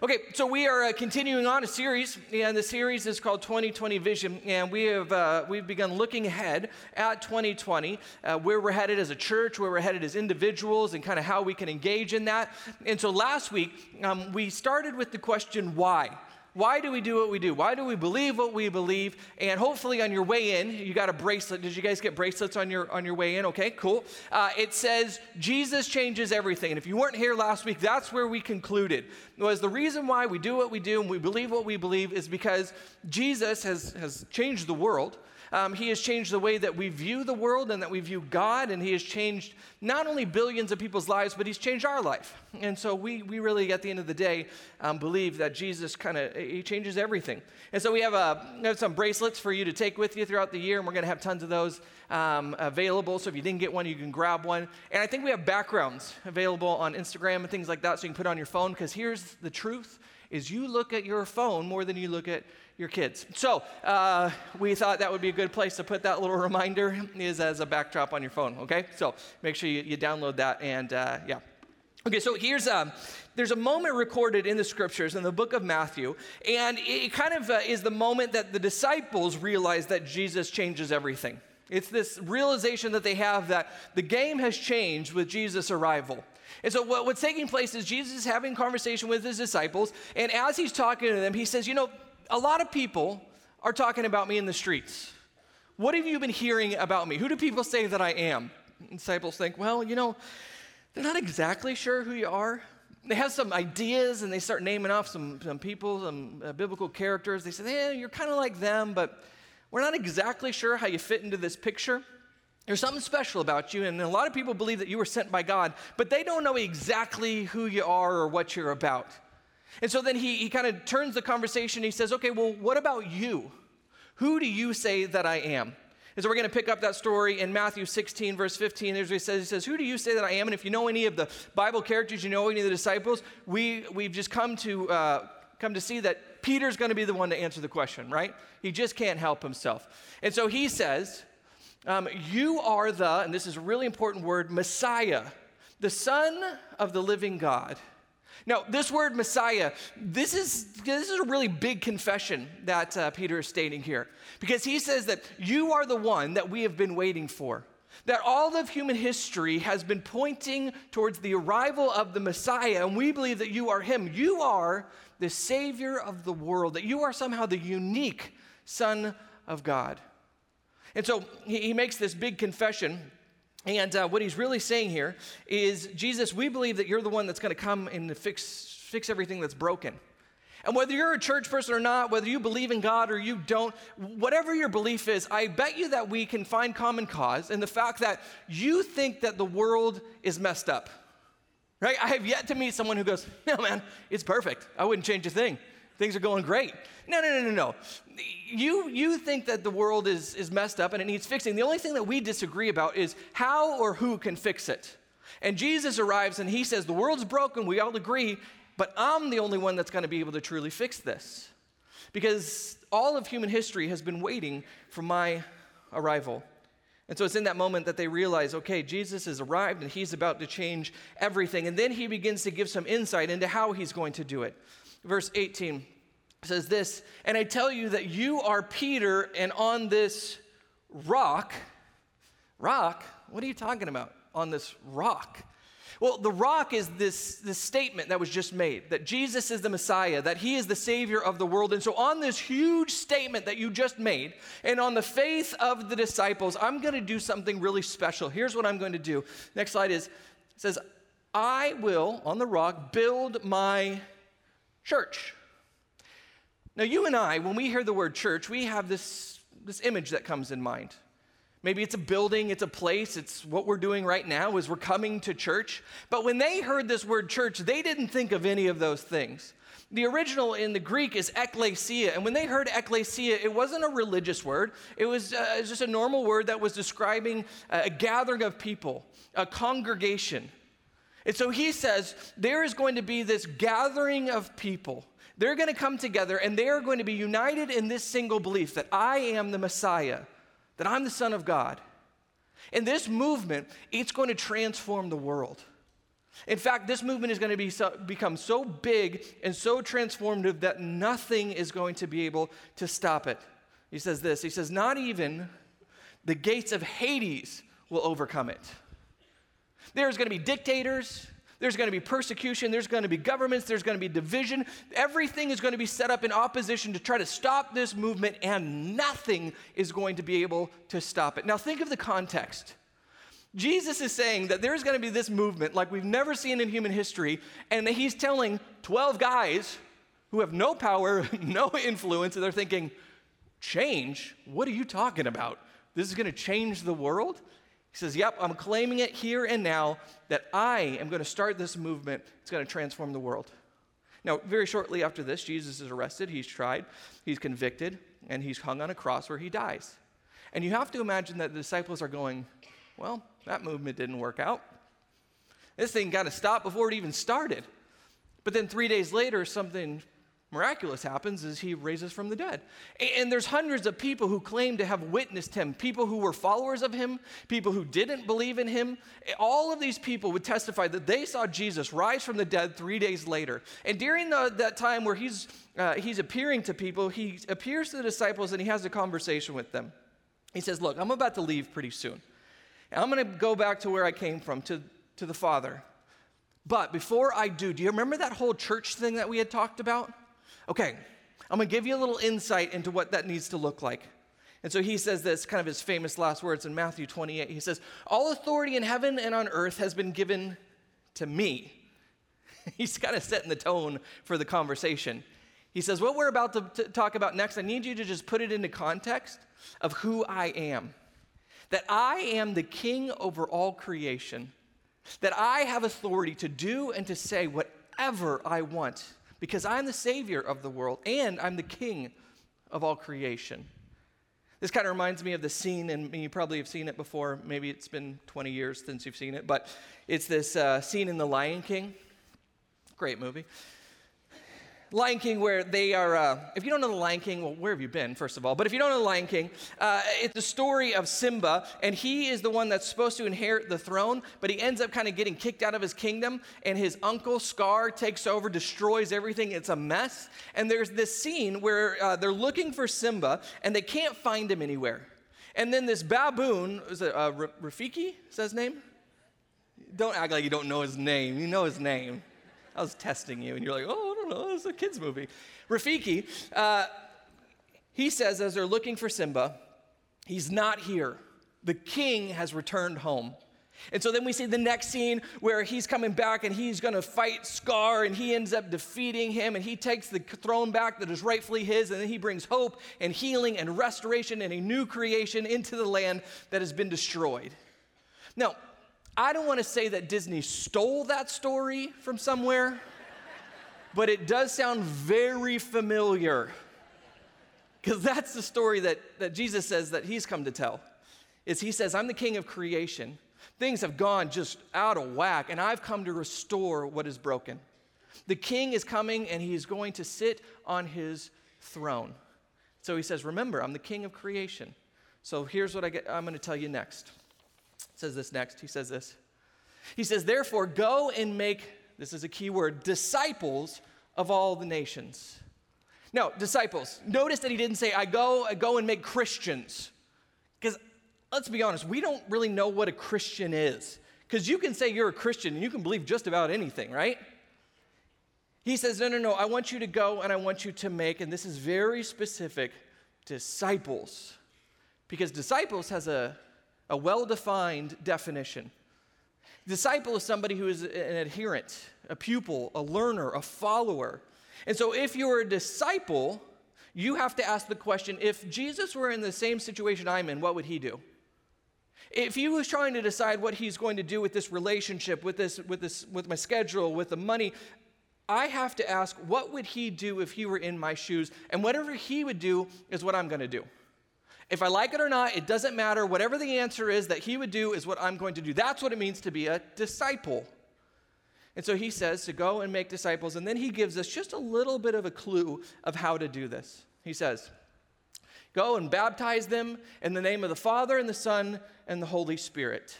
Okay, so we are uh, continuing on a series, and the series is called 2020 Vision, and we have uh, we've begun looking ahead at 2020, uh, where we're headed as a church, where we're headed as individuals, and kind of how we can engage in that. And so last week um, we started with the question why. Why do we do what we do? Why do we believe what we believe? And hopefully, on your way in, you got a bracelet. Did you guys get bracelets on your on your way in? Okay, cool. Uh, it says Jesus changes everything. And if you weren't here last week, that's where we concluded. Was the reason why we do what we do and we believe what we believe is because Jesus has has changed the world. Um, he has changed the way that we view the world and that we view God, and He has changed not only billions of people's lives, but He's changed our life. And so we, we really, at the end of the day, um, believe that Jesus kind of He changes everything. And so we have, uh, we have some bracelets for you to take with you throughout the year, and we're going to have tons of those um, available. So if you didn't get one, you can grab one. And I think we have backgrounds available on Instagram and things like that, so you can put on your phone. Because here's the truth: is you look at your phone more than you look at your kids. So uh, we thought that would be a good place to put that little reminder is as a backdrop on your phone. Okay, so make sure you, you download that and uh, yeah. Okay, so here's um, there's a moment recorded in the scriptures in the book of Matthew, and it kind of uh, is the moment that the disciples realize that Jesus changes everything. It's this realization that they have that the game has changed with Jesus' arrival. And so, what, what's taking place is Jesus is having conversation with his disciples, and as he's talking to them, he says, You know, a lot of people are talking about me in the streets. What have you been hearing about me? Who do people say that I am? Disciples think, well, you know, they're not exactly sure who you are. They have some ideas and they start naming off some, some people, some uh, biblical characters. They say, yeah, you're kind of like them, but we're not exactly sure how you fit into this picture. There's something special about you, and a lot of people believe that you were sent by God, but they don't know exactly who you are or what you're about. And so then he, he kind of turns the conversation. He says, Okay, well, what about you? Who do you say that I am? And so we're going to pick up that story in Matthew 16, verse 15. There's he says, he says, Who do you say that I am? And if you know any of the Bible characters, you know any of the disciples, we, we've just come to, uh, come to see that Peter's going to be the one to answer the question, right? He just can't help himself. And so he says, um, You are the, and this is a really important word, Messiah, the Son of the living God. Now, this word Messiah, this is, this is a really big confession that uh, Peter is stating here because he says that you are the one that we have been waiting for. That all of human history has been pointing towards the arrival of the Messiah, and we believe that you are him. You are the Savior of the world, that you are somehow the unique Son of God. And so he, he makes this big confession and uh, what he's really saying here is, Jesus, we believe that you're the one that's going to come and fix, fix everything that's broken. And whether you're a church person or not, whether you believe in God or you don't, whatever your belief is, I bet you that we can find common cause in the fact that you think that the world is messed up. Right? I have yet to meet someone who goes, No, man, it's perfect. I wouldn't change a thing. Things are going great. No, no, no, no, no. You, you think that the world is, is messed up and it needs fixing. The only thing that we disagree about is how or who can fix it. And Jesus arrives and he says, The world's broken, we all agree, but I'm the only one that's going to be able to truly fix this. Because all of human history has been waiting for my arrival. And so it's in that moment that they realize, okay, Jesus has arrived and he's about to change everything. And then he begins to give some insight into how he's going to do it verse 18 says this, and I tell you that you are Peter, and on this rock, rock, what are you talking about? On this rock. Well, the rock is this, this statement that was just made that Jesus is the Messiah, that he is the Savior of the world. And so, on this huge statement that you just made, and on the faith of the disciples, I'm going to do something really special. Here's what I'm going to do. Next slide is, says, I will, on the rock, build my church. Now, you and I, when we hear the word church, we have this, this image that comes in mind. Maybe it's a building, it's a place, it's what we're doing right now is we're coming to church. But when they heard this word church, they didn't think of any of those things. The original in the Greek is ekklesia, and when they heard ekklesia, it wasn't a religious word. It was uh, just a normal word that was describing a gathering of people, a congregation. And so he says there is going to be this gathering of people. They're going to come together and they are going to be united in this single belief that I am the Messiah, that I'm the Son of God. And this movement, it's going to transform the world. In fact, this movement is going to be so, become so big and so transformative that nothing is going to be able to stop it. He says this He says, Not even the gates of Hades will overcome it. There's going to be dictators, there's going to be persecution, there's going to be governments, there's going to be division. Everything is going to be set up in opposition to try to stop this movement, and nothing is going to be able to stop it. Now, think of the context. Jesus is saying that there's going to be this movement like we've never seen in human history, and that he's telling 12 guys who have no power, no influence, and they're thinking, Change? What are you talking about? This is going to change the world? He says, Yep, I'm claiming it here and now that I am going to start this movement. It's going to transform the world. Now, very shortly after this, Jesus is arrested, he's tried, he's convicted, and he's hung on a cross where he dies. And you have to imagine that the disciples are going, Well, that movement didn't work out. This thing got to stop before it even started. But then three days later, something miraculous happens is he raises from the dead. And there's hundreds of people who claim to have witnessed him, people who were followers of him, people who didn't believe in him. All of these people would testify that they saw Jesus rise from the dead three days later. And during the, that time where he's, uh, he's appearing to people, he appears to the disciples and he has a conversation with them. He says, Look, I'm about to leave pretty soon. I'm going to go back to where I came from, to, to the Father. But before I do, do you remember that whole church thing that we had talked about? Okay, I'm going to give you a little insight into what that needs to look like. And so he says this, kind of his famous last words in Matthew 28. He says, All authority in heaven and on earth has been given to me. He's kind of setting the tone for the conversation. He says, What we're about to, to talk about next, I need you to just put it into context of who I am. That I am the king over all creation. That I have authority to do and to say whatever I want because I'm the Savior of the world and I'm the King of all creation. This kind of reminds me of the scene, and you probably have seen it before. Maybe it's been 20 years since you've seen it, but it's this uh, scene in The Lion King. Great movie. Lion King, where they are, uh, if you don't know the Lion King, well, where have you been, first of all? But if you don't know the Lion King, uh, it's the story of Simba, and he is the one that's supposed to inherit the throne, but he ends up kind of getting kicked out of his kingdom, and his uncle Scar takes over, destroys everything. It's a mess. And there's this scene where uh, they're looking for Simba, and they can't find him anywhere. And then this baboon, is it uh, Rafiki? Is that his name? Don't act like you don't know his name. You know his name. I was testing you, and you're like, oh, don't know, it's a kid's movie. Rafiki, uh, he says as they're looking for Simba, he's not here. The king has returned home. And so then we see the next scene where he's coming back and he's going to fight Scar and he ends up defeating him and he takes the throne back that is rightfully his and then he brings hope and healing and restoration and a new creation into the land that has been destroyed. Now, I don't want to say that Disney stole that story from somewhere, but it does sound very familiar. Because that's the story that, that Jesus says that he's come to tell. Is he says, I'm the king of creation. Things have gone just out of whack, and I've come to restore what is broken. The king is coming and he's going to sit on his throne. So he says, Remember, I'm the king of creation. So here's what I get, I'm going to tell you next says this next. He says this. He says, Therefore, go and make, this is a key word, disciples of all the nations. No, disciples. Notice that he didn't say, I go, I go and make Christians. Because let's be honest, we don't really know what a Christian is. Because you can say you're a Christian and you can believe just about anything, right? He says, No, no, no, I want you to go and I want you to make, and this is very specific, disciples. Because disciples has a a well defined definition. Disciple is somebody who is an adherent, a pupil, a learner, a follower. And so, if you're a disciple, you have to ask the question if Jesus were in the same situation I'm in, what would he do? If he was trying to decide what he's going to do with this relationship, with this, with this, with my schedule, with the money, I have to ask, what would he do if he were in my shoes? And whatever he would do is what I'm going to do. If I like it or not, it doesn't matter. Whatever the answer is that he would do is what I'm going to do. That's what it means to be a disciple. And so he says to go and make disciples, and then he gives us just a little bit of a clue of how to do this. He says, Go and baptize them in the name of the Father and the Son and the Holy Spirit.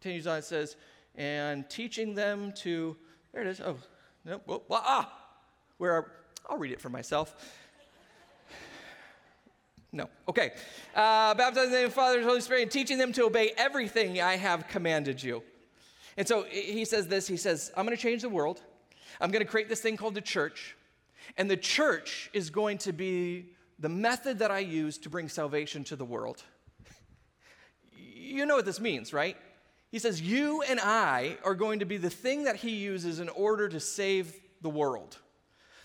Continues on, it says, and teaching them to, there it is. Oh, no, well, ah, where I'll read it for myself. No. Okay. Uh, baptizing them in the Father, the Holy Spirit, and teaching them to obey everything I have commanded you. And so he says this He says, I'm going to change the world. I'm going to create this thing called the church. And the church is going to be the method that I use to bring salvation to the world. you know what this means, right? He says, You and I are going to be the thing that he uses in order to save the world.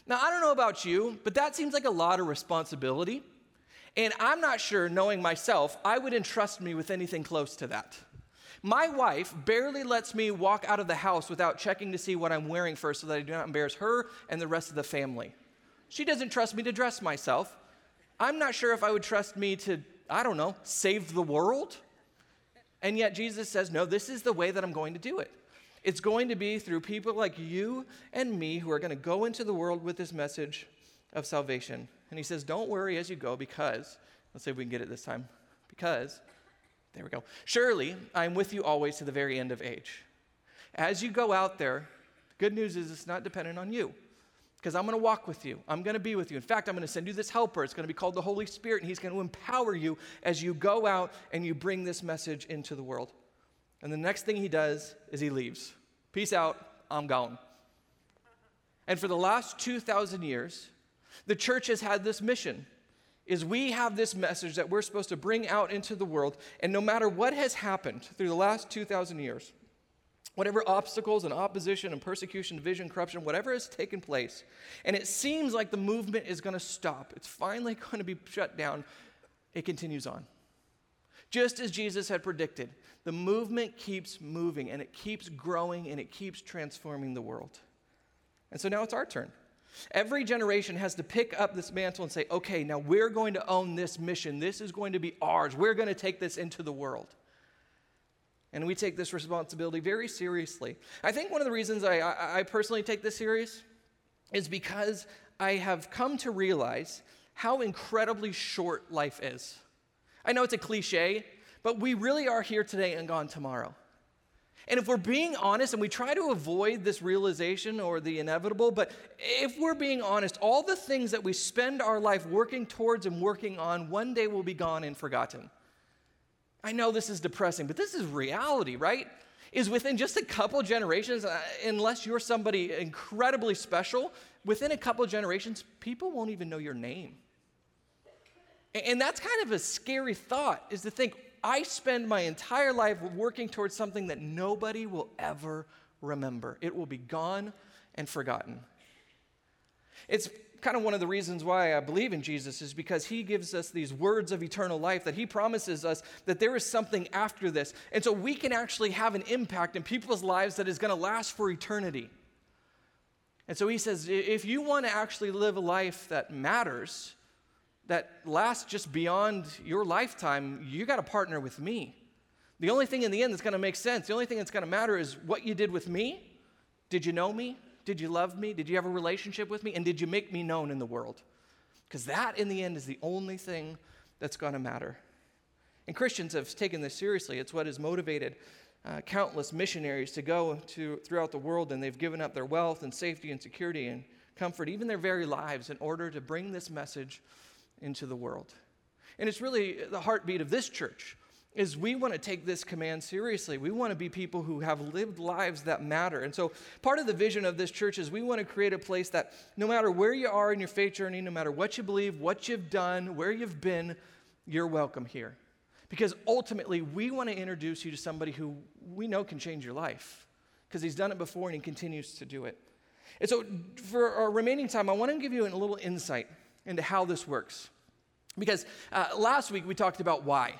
Now, I don't know about you, but that seems like a lot of responsibility. And I'm not sure, knowing myself, I would entrust me with anything close to that. My wife barely lets me walk out of the house without checking to see what I'm wearing first so that I do not embarrass her and the rest of the family. She doesn't trust me to dress myself. I'm not sure if I would trust me to, I don't know, save the world. And yet Jesus says, no, this is the way that I'm going to do it. It's going to be through people like you and me who are going to go into the world with this message of salvation. And he says, don't worry as you go because, let's see if we can get it this time, because there we go. Surely I'm with you always to the very end of age. As you go out there, the good news is it's not dependent on you because I'm going to walk with you. I'm going to be with you. In fact, I'm going to send you this helper. It's going to be called the Holy Spirit, and He's going to empower you as you go out and you bring this message into the world. And the next thing He does is He leaves. Peace out. I'm gone. And for the last 2,000 years, the church has had this mission is we have this message that we're supposed to bring out into the world. And no matter what has happened through the last 2,000 years, whatever obstacles and opposition and persecution, division, corruption, whatever has taken place, and it seems like the movement is going to stop, it's finally going to be shut down, it continues on. Just as Jesus had predicted, the movement keeps moving and it keeps growing and it keeps transforming the world. And so now it's our turn. Every generation has to pick up this mantle and say, okay, now we're going to own this mission. This is going to be ours. We're going to take this into the world. And we take this responsibility very seriously. I think one of the reasons I, I, personally take this serious is because I have come to realize how incredibly short life is. I know it's a cliche, but we really are here today and gone tomorrow. And if we're being honest, and we try to avoid this realization or the inevitable, but if we're being honest, all the things that we spend our life working towards and working on one day will be gone and forgotten. I know this is depressing, but this is reality, right? Is within just a couple generations, uh, unless you're somebody incredibly special, within a couple generations, people won't even know your name. And that's kind of a scary thought, is to think, I spend my entire life working towards something that nobody will ever remember. It will be gone and forgotten. It's kind of one of the reasons why I believe in Jesus is because he gives us these words of eternal life that he promises us that there is something after this. And so we can actually have an impact in people's lives that is going to last for eternity. And so he says if you want to actually live a life that matters, that lasts just beyond your lifetime, you got to partner with me. The only thing in the end that's going to make sense, the only thing that's going to matter is what you did with me. Did you know me? Did you love me? Did you have a relationship with me? And did you make me known in the world? Because that, in the end, is the only thing that's going to matter. And Christians have taken this seriously. It's what has motivated uh, countless missionaries to go to, throughout the world, and they've given up their wealth and safety and security and comfort, even their very lives, in order to bring this message into the world. And it's really the heartbeat of this church is we want to take this command seriously. We want to be people who have lived lives that matter. And so part of the vision of this church is we want to create a place that no matter where you are in your faith journey, no matter what you believe, what you've done, where you've been, you're welcome here. Because ultimately, we want to introduce you to somebody who we know can change your life because he's done it before and he continues to do it. And so, for our remaining time, I want to give you a little insight into how this works. Because uh, last week we talked about why.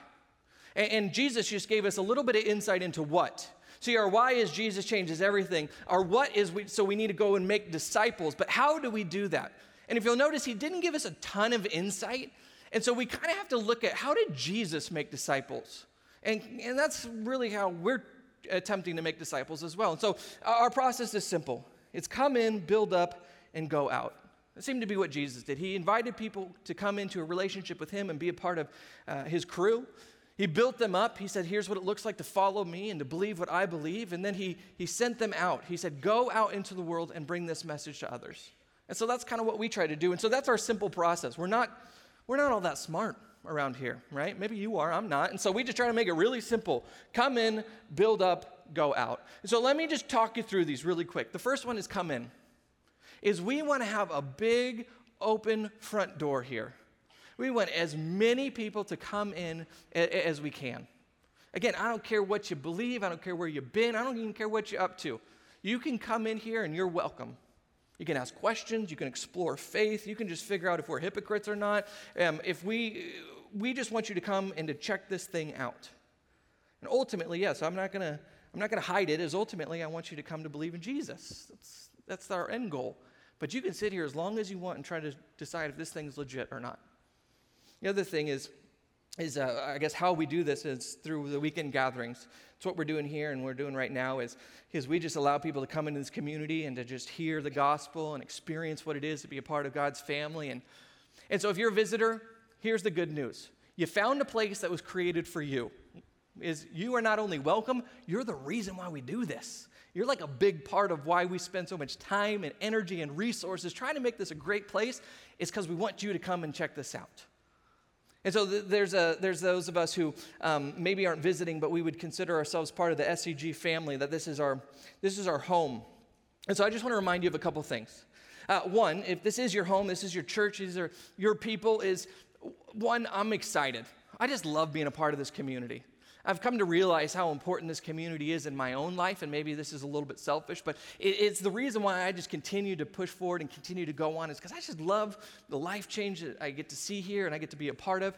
And, and Jesus just gave us a little bit of insight into what. See, our why is Jesus changes everything. Our what is we, so we need to go and make disciples. But how do we do that? And if you'll notice, he didn't give us a ton of insight. And so we kind of have to look at how did Jesus make disciples? And, and that's really how we're attempting to make disciples as well. And so our process is simple it's come in, build up, and go out. Seemed to be what Jesus did. He invited people to come into a relationship with him and be a part of uh, his crew. He built them up. He said, Here's what it looks like to follow me and to believe what I believe. And then he, he sent them out. He said, Go out into the world and bring this message to others. And so that's kind of what we try to do. And so that's our simple process. We're not, we're not all that smart around here, right? Maybe you are, I'm not. And so we just try to make it really simple come in, build up, go out. And so let me just talk you through these really quick. The first one is come in. Is we want to have a big open front door here. We want as many people to come in as we can. Again, I don't care what you believe, I don't care where you've been, I don't even care what you're up to. You can come in here and you're welcome. You can ask questions, you can explore faith, you can just figure out if we're hypocrites or not. Um, if we, we just want you to come and to check this thing out. And ultimately, yes, I'm not gonna, I'm not gonna hide it, as ultimately I want you to come to believe in Jesus. That's, that's our end goal. But you can sit here as long as you want and try to decide if this thing's legit or not. The other thing is, is uh, I guess how we do this is through the weekend gatherings. It's what we're doing here and we're doing right now is, is we just allow people to come into this community and to just hear the gospel and experience what it is to be a part of God's family. And, and so if you're a visitor, here's the good news. You found a place that was created for you. Is you are not only welcome, you're the reason why we do this. You're like a big part of why we spend so much time and energy and resources trying to make this a great place. Is because we want you to come and check this out. And so there's, a, there's those of us who um, maybe aren't visiting, but we would consider ourselves part of the SCG family, that this is our, this is our home. And so I just want to remind you of a couple things. Uh, one, if this is your home, this is your church, these are your people, is one, I'm excited. I just love being a part of this community. I've come to realize how important this community is in my own life, and maybe this is a little bit selfish, but it's the reason why I just continue to push forward and continue to go on is because I just love the life change that I get to see here and I get to be a part of.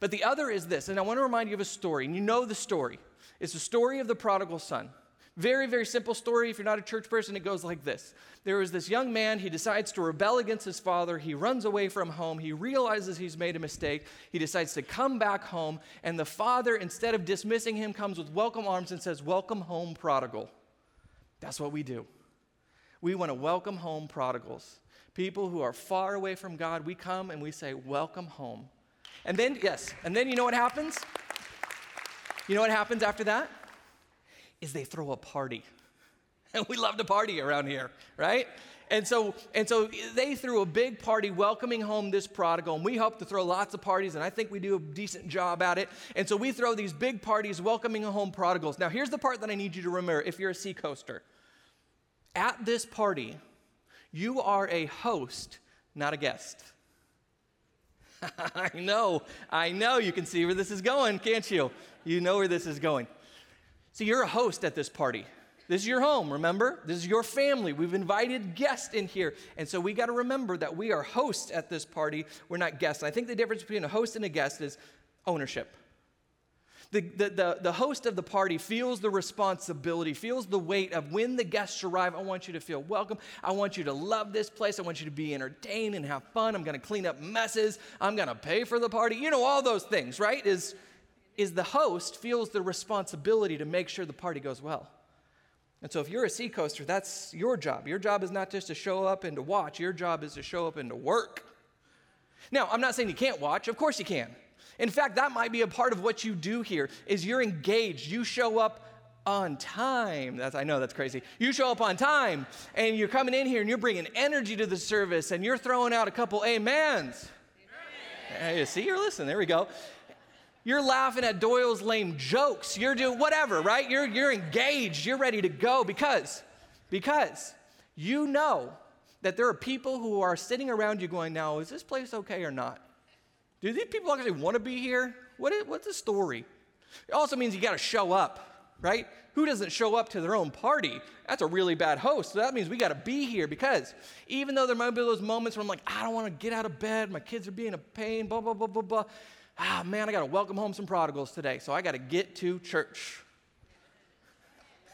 But the other is this, and I want to remind you of a story, and you know the story. It's the story of the prodigal son. Very, very simple story. If you're not a church person, it goes like this There is this young man, he decides to rebel against his father. He runs away from home. He realizes he's made a mistake. He decides to come back home. And the father, instead of dismissing him, comes with welcome arms and says, Welcome home, prodigal. That's what we do. We want to welcome home prodigals. People who are far away from God, we come and we say, Welcome home. And then, yes, and then you know what happens? You know what happens after that? Is they throw a party. And we love to party around here, right? And so, and so they threw a big party welcoming home this prodigal, and we hope to throw lots of parties, and I think we do a decent job at it. And so we throw these big parties welcoming home prodigals. Now, here's the part that I need you to remember if you're a seacoaster. At this party, you are a host, not a guest. I know, I know you can see where this is going, can't you? You know where this is going. See, you're a host at this party. This is your home, remember? This is your family. We've invited guests in here. And so we got to remember that we are hosts at this party. We're not guests. I think the difference between a host and a guest is ownership. The, the, the, the, host of the party feels the responsibility, feels the weight of when the guests arrive. I want you to feel welcome. I want you to love this place. I want you to be entertained and have fun. I'm going to clean up messes. I'm going to pay for the party. You know, all those things, right? Is is the host feels the responsibility to make sure the party goes well. And so if you're a seacoaster, that's your job. Your job is not just to show up and to watch, your job is to show up and to work. Now, I'm not saying you can't watch, of course you can. In fact, that might be a part of what you do here is you're engaged. You show up on time. That's, I know that's crazy. You show up on time and you're coming in here and you're bringing energy to the service and you're throwing out a couple amens. Amen. Hey, see, you're listening. There we go. You're laughing at Doyle's lame jokes. You're doing whatever, right? You're, you're engaged. You're ready to go because, because you know that there are people who are sitting around you going, now, is this place okay or not? Do these people actually want to be here? What is, what's the story? It also means you got to show up, right? Who doesn't show up to their own party? That's a really bad host. So that means we got to be here because even though there might be those moments where I'm like, I don't want to get out of bed, my kids are being a pain, blah, blah, blah, blah, blah ah, man, I got to welcome home some prodigals today, so I got to get to church.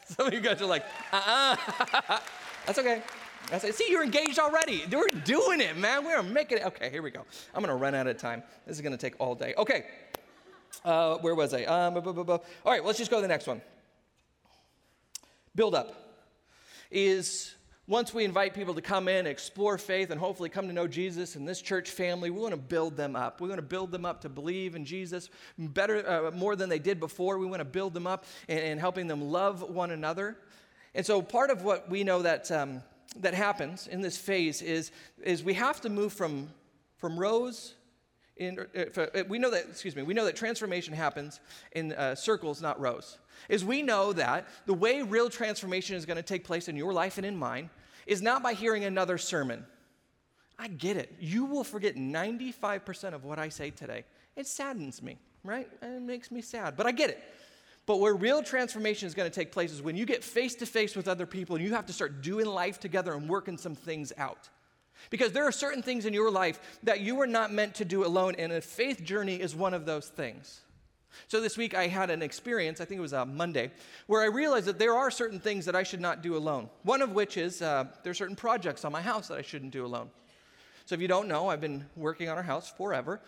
Some of you guys are like, uh uh-uh. uh That's okay. That's it. See, you're engaged already. We're doing it, man. We're making it. Okay, here we go. I'm going to run out of time. This is going to take all day. Okay. Uh, where was I? Um, blah, blah, blah, all right, let's just go to the next one. Build up is once we invite people to come in, explore faith, and hopefully come to know Jesus and this church family, we want to build them up. We want to build them up to believe in Jesus better, uh, more than they did before. We want to build them up and, helping them love one another. And so, part of what we know that um, that happens in this phase is is we have to move from from rows. In, uh, uh, we know that excuse me we know that transformation happens in uh, circles not rows is we know that the way real transformation is going to take place in your life and in mine is not by hearing another sermon. I get it. You will forget 95% of what I say today. It saddens me, right? And it makes me sad, but I get it. But where real transformation is going to take place is when you get face to face with other people and you have to start doing life together and working some things out. Because there are certain things in your life that you are not meant to do alone, and a faith journey is one of those things. So this week I had an experience, I think it was a Monday, where I realized that there are certain things that I should not do alone. One of which is uh, there are certain projects on my house that I shouldn't do alone. So if you don't know, I've been working on our house forever.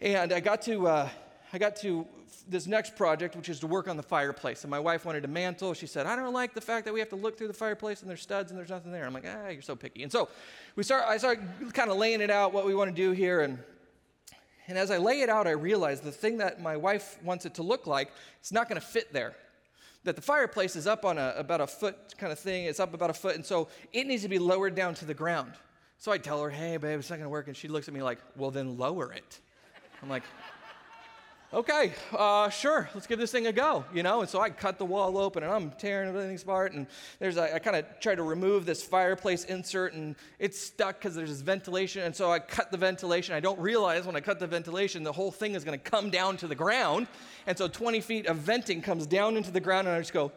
And I got to, uh, I got to this next project, which is to work on the fireplace. And my wife wanted a mantle. She said, I don't like the fact that we have to look through the fireplace and there's studs and there's nothing there. I'm like, ah, you're so picky. And so we start, I start kind of laying it out what we want to do here. And and as I lay it out, I realize the thing that my wife wants it to look like, it's not going to fit there. That the fireplace is up on a, about a foot kind of thing, it's up about a foot, and so it needs to be lowered down to the ground. So I tell her, hey, babe, it's not going to work. And she looks at me like, well, then lower it. I'm like, okay, uh, sure, let's give this thing a go, you know? And so I cut the wall open and I'm tearing everything apart. And there's, a, I kind of try to remove this fireplace insert and it's stuck because there's this ventilation. And so I cut the ventilation. I don't realize when I cut the ventilation, the whole thing is going to come down to the ground. And so 20 feet of venting comes down into the ground and I just go,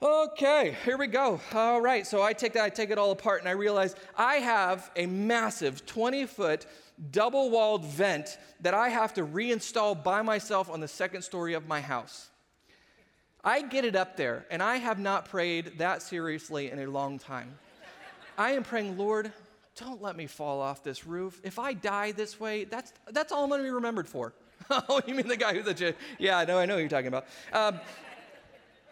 Okay, here we go. All right, so I take that, I take it all apart, and I realize I have a massive 20 foot double walled vent that I have to reinstall by myself on the second story of my house. I get it up there, and I have not prayed that seriously in a long time. I am praying, Lord, don't let me fall off this roof. If I die this way, that's, that's all I'm going to be remembered for. oh, you mean the guy who's the yeah, I know, I know you're talking about. Um,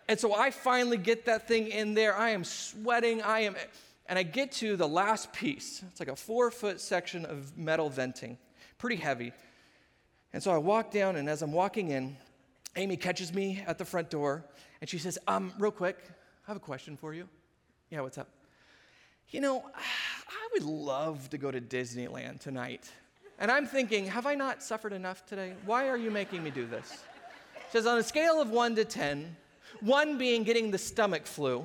and so I finally get that thing in there. I am sweating. I am and I get to the last piece. It's like a four foot section of metal venting, pretty heavy. And so I walk down, and as I'm walking in, Amy catches me at the front door, and she says, Um, real quick, I have a question for you. Yeah, what's up? You know, I would love to go to Disneyland tonight. And I'm thinking, have I not suffered enough today? Why are you making me do this? She says, on a scale of one to 10, one being getting the stomach flu,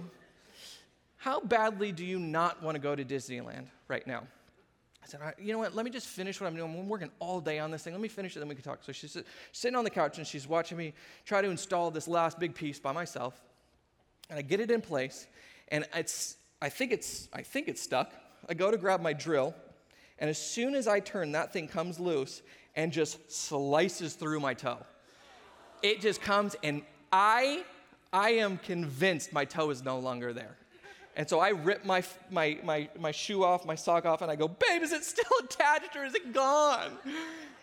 how badly do you not want to go to Disneyland right now? I said, you know what? Let me just finish what I'm doing. I'm working all day on this thing. Let me finish it, then we can talk. So she's sitting on the couch and she's watching me try to install this last big piece by myself. And I get it in place, and it's, I think it's, I think it's stuck. I go to grab my drill, and as soon as I turn, that thing comes loose and just slices through my toe. It just comes, and I, I am convinced my toe is no longer there. And so I rip my, my, my, my shoe off, my sock off, and I go, Babe, is it still attached or is it gone?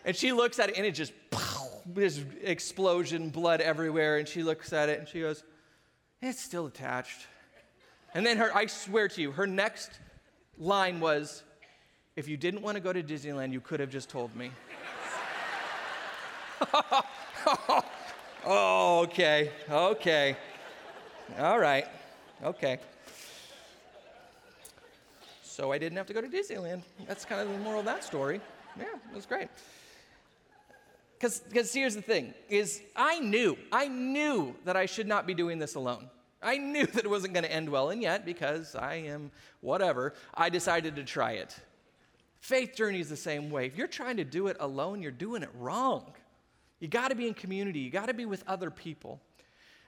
And she looks at it, and it just, this explosion, blood everywhere. And she looks at it, and she goes, It's still attached. And then her, I swear to you, her next line was, If you didn't want to go to Disneyland, you could have just told me. oh, okay, okay. All right, okay so I didn't have to go to Disneyland. That's kind of the moral of that story. Yeah, it was great. Because here's the thing is I knew, I knew that I should not be doing this alone. I knew that it wasn't going to end well, and yet, because I am whatever, I decided to try it. Faith journey is the same way. If you're trying to do it alone, you're doing it wrong. You got to be in community, you got to be with other people.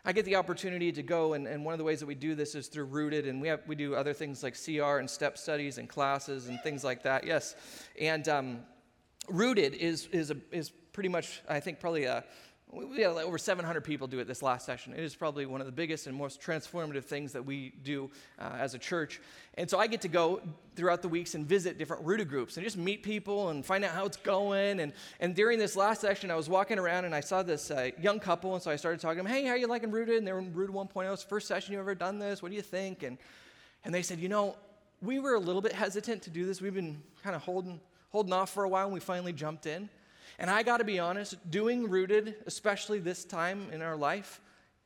I get the opportunity to go, and, and one of the ways that we do this is through Rooted, and we, have, we do other things like CR and step studies and classes and things like that, yes. And um, Rooted is, is, a, is pretty much, I think, probably a, we had over 700 people do it this last session. It is probably one of the biggest and most transformative things that we do uh, as a church. And so I get to go throughout the weeks and visit different rooted groups and just meet people and find out how it's going. And, and during this last session, I was walking around and I saw this uh, young couple. And so I started talking to them, hey, how are you liking rooted? And they were in rooted 1.0. It's the first session you've ever done this. What do you think? And, and they said, you know, we were a little bit hesitant to do this. We've been kind of holding, holding off for a while, and we finally jumped in. And I got to be honest, doing Rooted, especially this time in our life,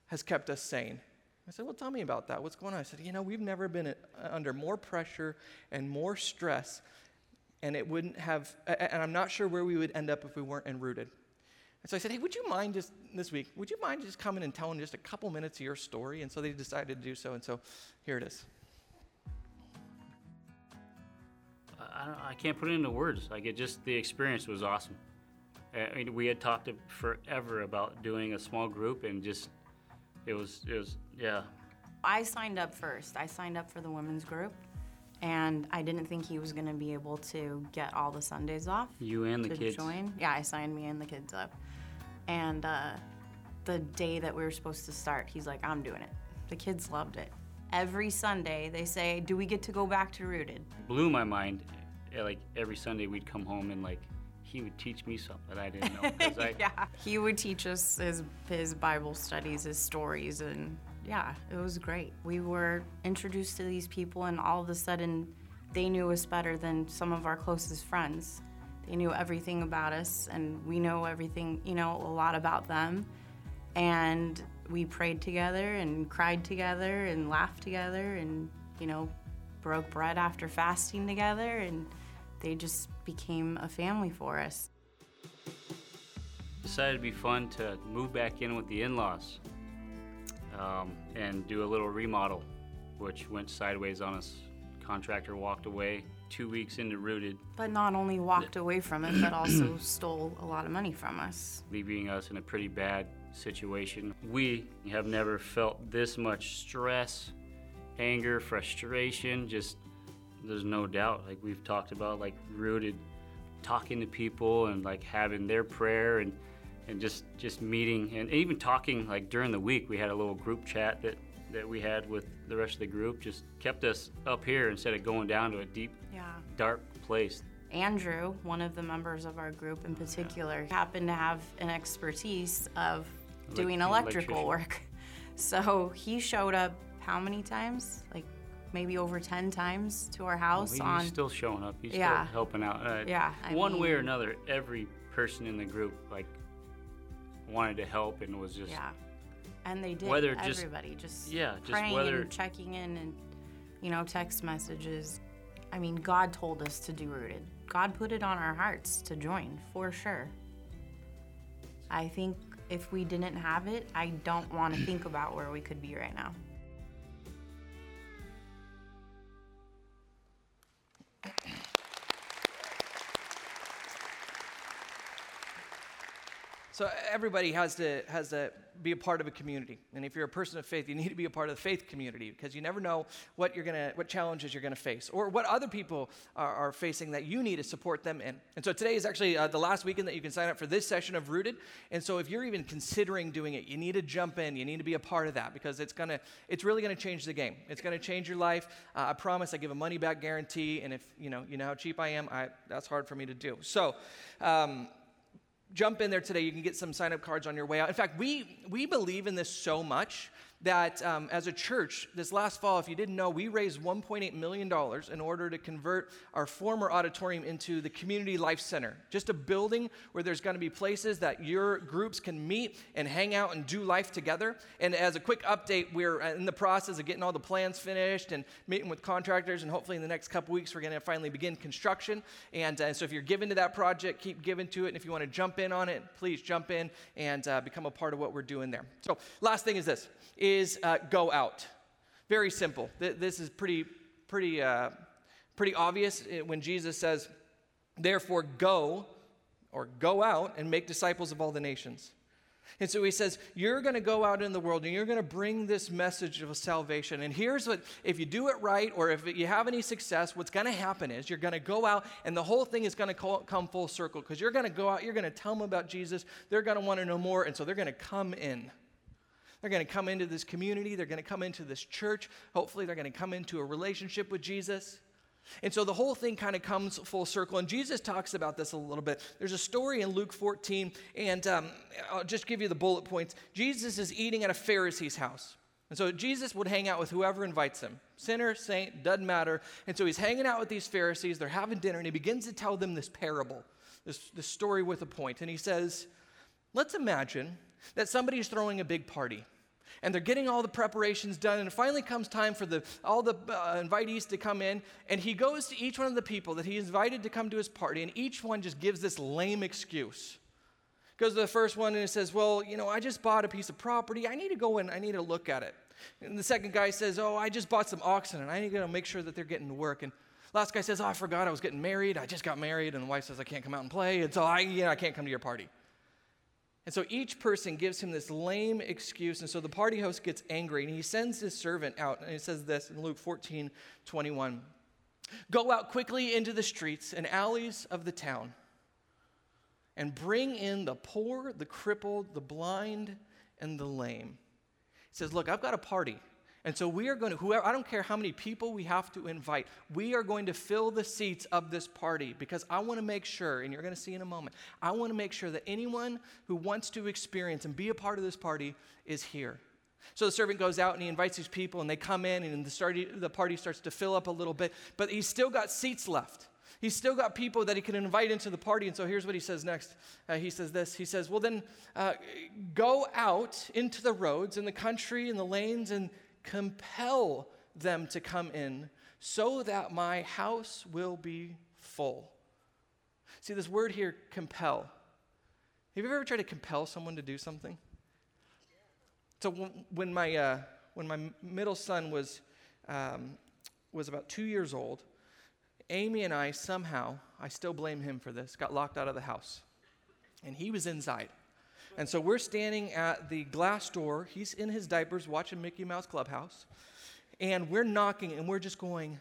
has kept us sane. I said, Well, tell me about that. What's going on? I said, You know, we've never been uh, under more pressure and more stress, and it wouldn't have, and I'm not sure where we would end up if we weren't in Rooted. And so I said, Hey, would you mind just this week, would you mind just coming and telling just a couple minutes of your story? And so they decided to do so. And so here it is. I, I can't put it into words. Like it just, the experience was awesome. I mean, we had talked forever about doing a small group and just, it was, it was, yeah. I signed up first. I signed up for the women's group and I didn't think he was going to be able to get all the Sundays off. You and the to kids. join. Yeah, I signed me and the kids up. And uh, the day that we were supposed to start, he's like, I'm doing it. The kids loved it. Every Sunday, they say, Do we get to go back to Rooted? Blew my mind. Like every Sunday, we'd come home and like he would teach me something that I didn't know. I, yeah, he would teach us his his Bible studies, his stories, and yeah, it was great. We were introduced to these people, and all of a sudden, they knew us better than some of our closest friends. They knew everything about us, and we know everything, you know, a lot about them. And we prayed together, and cried together, and laughed together, and, you know, broke bread after fasting together, and they just became a family for us. Decided to be fun to move back in with the in laws um, and do a little remodel, which went sideways on us. Contractor walked away two weeks into Rooted. But not only walked away from it, but also stole a lot of money from us, leaving us in a pretty bad situation. We have never felt this much stress, anger, frustration. Just there's no doubt. Like we've talked about, like Rooted, talking to people and like having their prayer and and just just meeting and even talking like during the week we had a little group chat that that we had with the rest of the group just kept us up here instead of going down to a deep yeah. dark place andrew one of the members of our group in particular yeah. happened to have an expertise of doing electrical work so he showed up how many times like maybe over 10 times to our house well, he's on still showing up. He's yeah. still helping out. Uh, yeah I one mean, way or another every person in the group like wanted to help and was just yeah. And they did. Whether everybody just, just yeah just praying whether and checking in and you know text messages. I mean god told us to do rooted god put it on our hearts to join for sure. I think if we didn't have it i don't want to think about where we could be right now So everybody has to has to be a part of a community. And if you're a person of faith, you need to be a part of the faith community because you never know what you're gonna what challenges you're gonna face or what other people are, are facing that you need to support them in. And so today is actually uh, the last weekend that you can sign up for this session of Rooted. And so if you're even considering doing it, you need to jump in. You need to be a part of that because it's gonna it's really gonna change the game. It's gonna change your life. Uh, I promise. I give a money back guarantee. And if you know you know how cheap I am, I, that's hard for me to do. So. Um, jump in there today. You can get some sign up cards on your way out. In fact, we, we believe in this so much that um, as a church, this last fall, if you didn't know, we raised $1.8 million in order to convert our former auditorium into the Community Life Center. Just a building where there's going to be places that your groups can meet and hang out and do life together. And as a quick update, we're in the process of getting all the plans finished and meeting with contractors. And hopefully, in the next couple weeks, we're going to finally begin construction. And uh, so, if you're giving to that project, keep giving to it. And if you want to jump in on it, please jump in and uh, become a part of what we're doing there. So, last thing is this is uh, go out. Very simple. This is pretty, pretty, uh, pretty obvious uh, when Jesus says, therefore go or go out and make disciples of all the nations. And so he says, You're going to go out in the world and you're going to bring this message of salvation. And here's what, if you do it right or if you have any success, what's going to happen is you're going to go out and the whole thing is going to come full circle because you're going to go out, you're going to tell them about Jesus. They're going to want to know more. And so they're going to come in. They're going to come into this community. They're going to come into this church. Hopefully, they're going to come into a relationship with Jesus. And so the whole thing kind of comes full circle. And Jesus talks about this a little bit. There's a story in Luke 14, and um, I'll just give you the bullet points. Jesus is eating at a Pharisee's house. And so Jesus would hang out with whoever invites him sinner, saint, doesn't matter. And so he's hanging out with these Pharisees. They're having dinner, and he begins to tell them this parable, this, this story with a point. And he says, Let's imagine that somebody's throwing a big party and they're getting all the preparations done and it finally comes time for the, all the uh, invitees to come in and he goes to each one of the people that he invited to come to his party and each one just gives this lame excuse. Goes to the first one and says well you know i just bought a piece of property. I need to go in i need to look at it. And the second guy says oh i just bought some oxen and i need to make sure that they're getting to work. And last guy says oh i forgot i was getting married. I just got married. And the wife says i can't come out and play. And so i you know i can't come to your party and so each person gives him this lame excuse. And so the party host gets angry and he sends his servant out. And he says this in Luke 14 21 Go out quickly into the streets and alleys of the town and bring in the poor, the crippled, the blind, and the lame. He says, Look, I've got a party. And so we are going to, whoever, I don't care how many people we have to invite, we are going to fill the seats of this party because I want to make sure, and you're going to see in a moment, I want to make sure that anyone who wants to experience and be a part of this party is here. So the servant goes out and he invites these people, and they come in, and the, start, the party starts to fill up a little bit, but he's still got seats left. He's still got people that he can invite into the party. And so here's what he says next. Uh, he says this He says, Well, then uh, go out into the roads and the country and the lanes and compel them to come in so that my house will be full. See, this word here, compel. Have you ever tried to compel someone to do something? So when my, uh, when my middle son was, um, was about two years old, Amy and I somehow, I still blame him for this, got locked out of the house. And he was inside. And so we're standing at the glass door. He's in his diapers watching Mickey Mouse Clubhouse. And we're knocking and we're just going,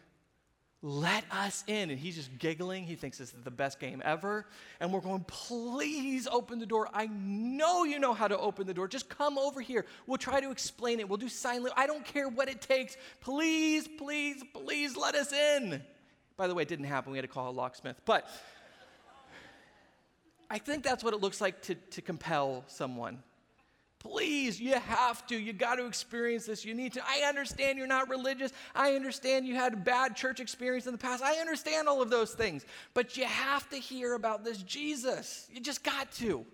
let us in. And he's just giggling. He thinks this is the best game ever. And we're going, please open the door. I know you know how to open the door. Just come over here. We'll try to explain it. We'll do sign language. I don't care what it takes. Please, please, please let us in. By the way, it didn't happen. We had to call a locksmith. But I think that's what it looks like to, to compel someone. Please, you have to. You got to experience this. You need to. I understand you're not religious. I understand you had a bad church experience in the past. I understand all of those things. But you have to hear about this Jesus. You just got to.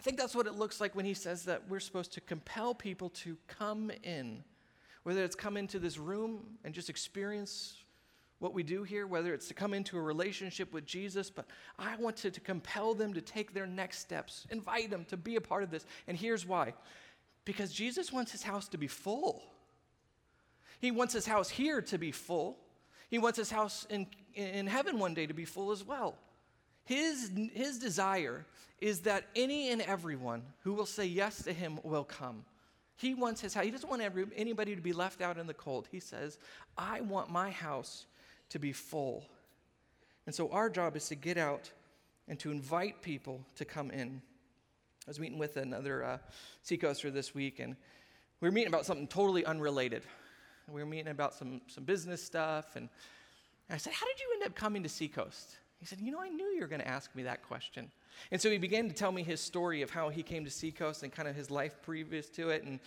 I think that's what it looks like when he says that we're supposed to compel people to come in. Whether it's come into this room and just experience what we do here, whether it's to come into a relationship with Jesus, but I want to, to compel them to take their next steps, invite them to be a part of this. And here's why because Jesus wants his house to be full. He wants his house here to be full. He wants his house in, in heaven one day to be full as well. His, his desire is that any and everyone who will say yes to him will come. He wants his house. He doesn't want every, anybody to be left out in the cold. He says, I want my house to be full. And so our job is to get out and to invite people to come in. I was meeting with another uh, Seacoaster this week, and we were meeting about something totally unrelated. We were meeting about some, some business stuff, and I said, How did you end up coming to Seacoast? He said, You know, I knew you were going to ask me that question. And so he began to tell me his story of how he came to Seacoast and kind of his life previous to it. And,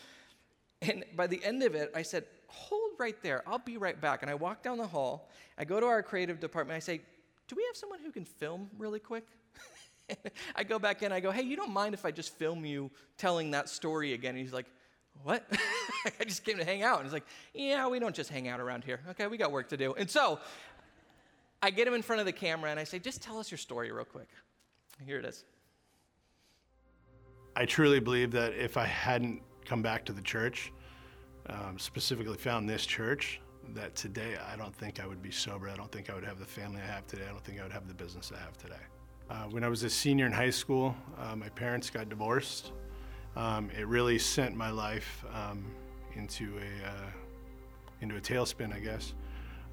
and by the end of it, I said, hold right there. I'll be right back. And I walk down the hall. I go to our creative department. I say, do we have someone who can film really quick? I go back in. I go, hey, you don't mind if I just film you telling that story again? And he's like, what? I just came to hang out. And he's like, yeah, we don't just hang out around here. Okay, we got work to do. And so I get him in front of the camera and I say, just tell us your story real quick. Here it is. I truly believe that if I hadn't come back to the church, um, specifically found this church that today I don't think I would be sober. I don't think I would have the family I have today. I don't think I would have the business I have today. Uh, when I was a senior in high school, uh, my parents got divorced. Um, it really sent my life um, into a uh, into a tailspin, I guess,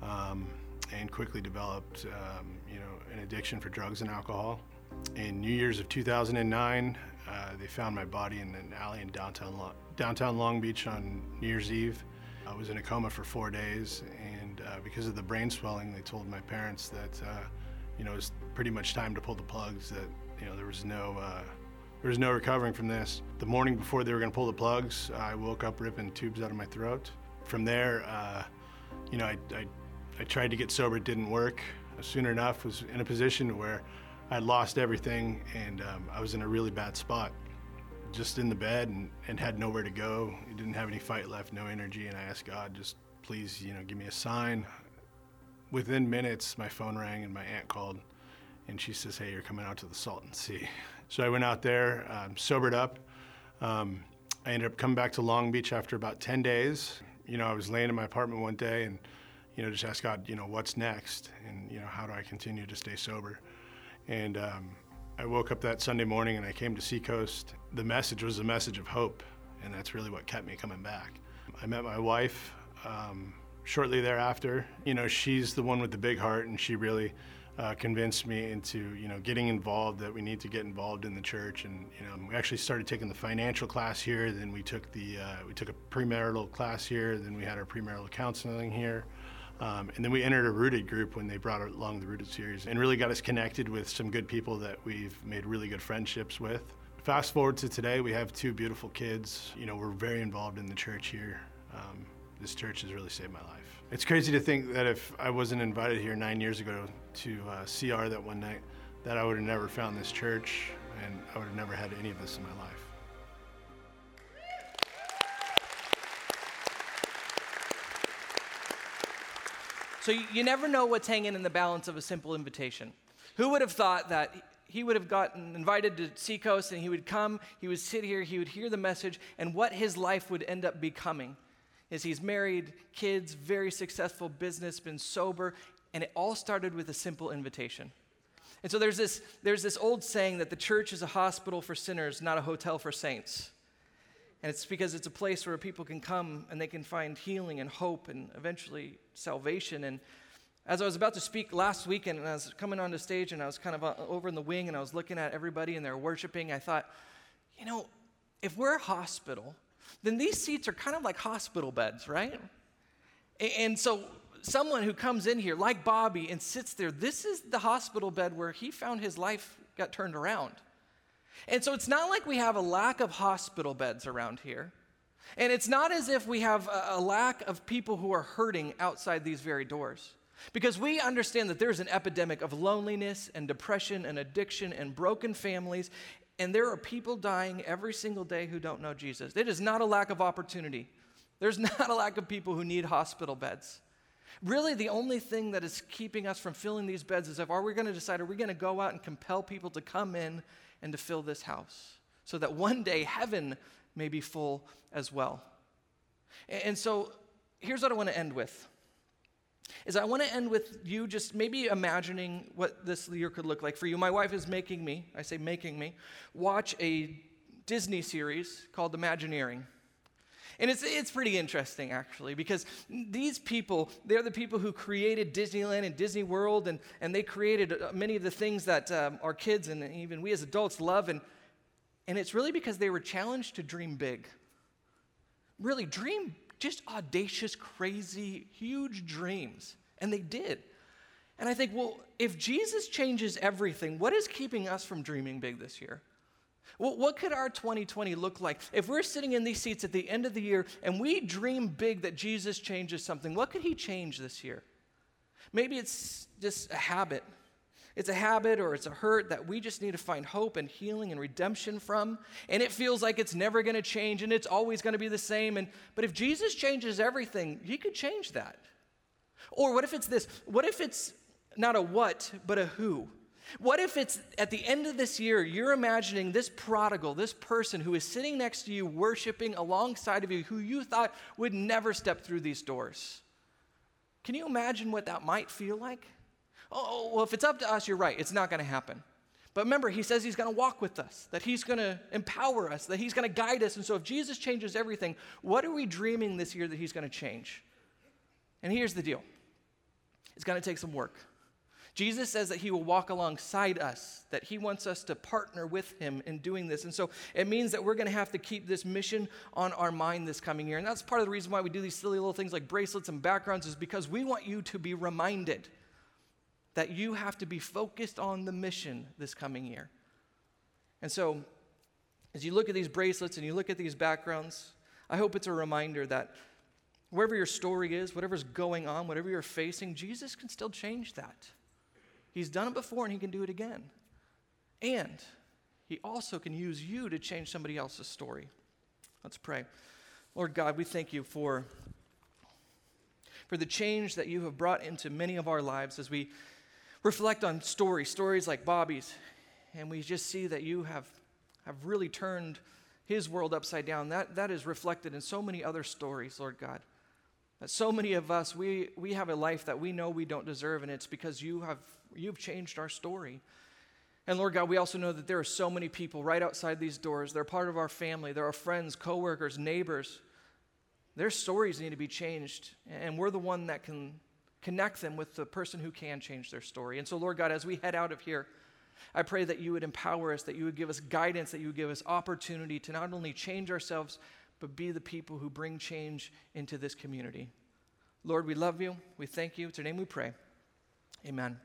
um, and quickly developed, um, you know, an addiction for drugs and alcohol. In New Year's of 2009, uh, they found my body in an alley in downtown Long, downtown Long Beach on New Year's Eve. I was in a coma for four days, and uh, because of the brain swelling, they told my parents that uh, you know it was pretty much time to pull the plugs. That you know there was no uh, There was no recovering from this. The morning before they were going to pull the plugs, I woke up ripping tubes out of my throat. From there, uh, you know, I, I, I tried to get sober, it didn't work. Soon enough, was in a position where I lost everything and um, I was in a really bad spot. Just in the bed and, and had nowhere to go. Didn't have any fight left, no energy, and I asked God, just please, you know, give me a sign. Within minutes, my phone rang and my aunt called, and she says, "Hey, you're coming out to the Salton Sea." So I went out there, um, sobered up. Um, I ended up coming back to Long Beach after about 10 days. You know, I was laying in my apartment one day and, you know, just asked God, you know, what's next? And, you know, how do I continue to stay sober? And um, I woke up that Sunday morning and I came to Seacoast. The message was a message of hope, and that's really what kept me coming back. I met my wife um, shortly thereafter. You know, she's the one with the big heart, and she really uh, convinced me into you know getting involved. That we need to get involved in the church, and you know, we actually started taking the financial class here. Then we took the uh, we took a premarital class here. Then we had our premarital counseling here. Um, and then we entered a rooted group when they brought along the rooted series and really got us connected with some good people that we've made really good friendships with. Fast forward to today, we have two beautiful kids. You know, we're very involved in the church here. Um, this church has really saved my life. It's crazy to think that if I wasn't invited here nine years ago to uh, CR that one night, that I would have never found this church and I would have never had any of this in my life. So you never know what's hanging in the balance of a simple invitation. Who would have thought that he would have gotten invited to Seacoast and he would come, he would sit here, he would hear the message, and what his life would end up becoming is he's married, kids, very successful business, been sober, and it all started with a simple invitation. And so there's this, there's this old saying that the church is a hospital for sinners, not a hotel for saints. And it's because it's a place where people can come and they can find healing and hope and eventually salvation. And as I was about to speak last weekend, and I was coming onto stage and I was kind of uh, over in the wing and I was looking at everybody and they're worshiping, I thought, you know, if we're a hospital, then these seats are kind of like hospital beds, right? And so someone who comes in here, like Bobby, and sits there, this is the hospital bed where he found his life got turned around. And so it's not like we have a lack of hospital beds around here. And it's not as if we have a, lack of people who are hurting outside these very doors. Because we understand that there's an epidemic of loneliness and depression and addiction and broken families. And there are people dying every single day who don't know Jesus. It is not a lack of opportunity. There's not a lack of people who need hospital beds. Really, the only thing that is keeping us from filling these beds is if are we going to decide, are we going to go out and compel people to come in and to fill this house so that one day heaven may be full as well. And so here's what I want to end with. Is I want to end with you just maybe imagining what this year could look like for you. My wife is making me, I say making me, watch a Disney series called Imagineering. And it's, it's pretty interesting, actually, because these people, they're the people who created Disneyland and Disney World, and, and they created uh, many of the things that um, our kids and even we as adults love. And, and it's really because they were challenged to dream big. Really, dream just audacious, crazy, huge dreams. And they did. And I think, well, if Jesus changes everything, what is keeping us from dreaming big this year? Well, what could our 2020 look like? If we're sitting in these seats at the end of the year and we dream big that Jesus changes something, what could he change this year? Maybe it's just a habit. It's a habit or it's a hurt that we just need to find hope and healing and redemption from. And it feels like it's never going to change and it's always going to be the same. And, but if Jesus changes everything, he could change that. Or what if it's this? What if it's not a what, but a who? What if it's at the end of this year, you're imagining this prodigal, this person who is sitting next to you, worshiping alongside of you, who you thought would never step through these doors? Can you imagine what that might feel like? Oh, oh well, if it's up to us, you're right, it's not going to happen. But remember, he says he's going to walk with us, that he's going to empower us, that he's going to guide us. And so if Jesus changes everything, what are we dreaming this year that he's going to change? And here's the deal it's going to take some work. Jesus says that he will walk alongside us, that he wants us to partner with him in doing this. And so it means that we're going to have to keep this mission on our mind this coming year. And that's part of the reason why we do these silly little things like bracelets and backgrounds, is because we want you to be reminded that you have to be focused on the mission this coming year. And so As you look at these bracelets and you look at these backgrounds, I hope it's a reminder that wherever your story is, whatever's going on, whatever you're facing, Jesus can still change that. He's done it before and he can do it again. And he also can use you to change somebody else's story. Let's pray. Lord God, we thank you for, for the change that you have brought into many of our lives as we reflect on stories, stories like Bobby's, and we just see that you have, have really turned his world upside down. That, that is reflected in so many other stories, Lord God. That so many of us, we, we have a life that we know we don't deserve, and it's because you have, you've changed our story. And Lord God, we also know that there are so many people right outside these doors. They're part of our family. They're our friends, coworkers, neighbors. Their stories need to be changed, and we're the one that can connect them with the person who can change their story. And so, Lord God, as we head out of here, I pray that you would empower us, that you would give us guidance, that you would give us opportunity to not only change ourselves, but be the people who bring change into this community. Lord, we love you. We thank you. It's your name we pray. Amen.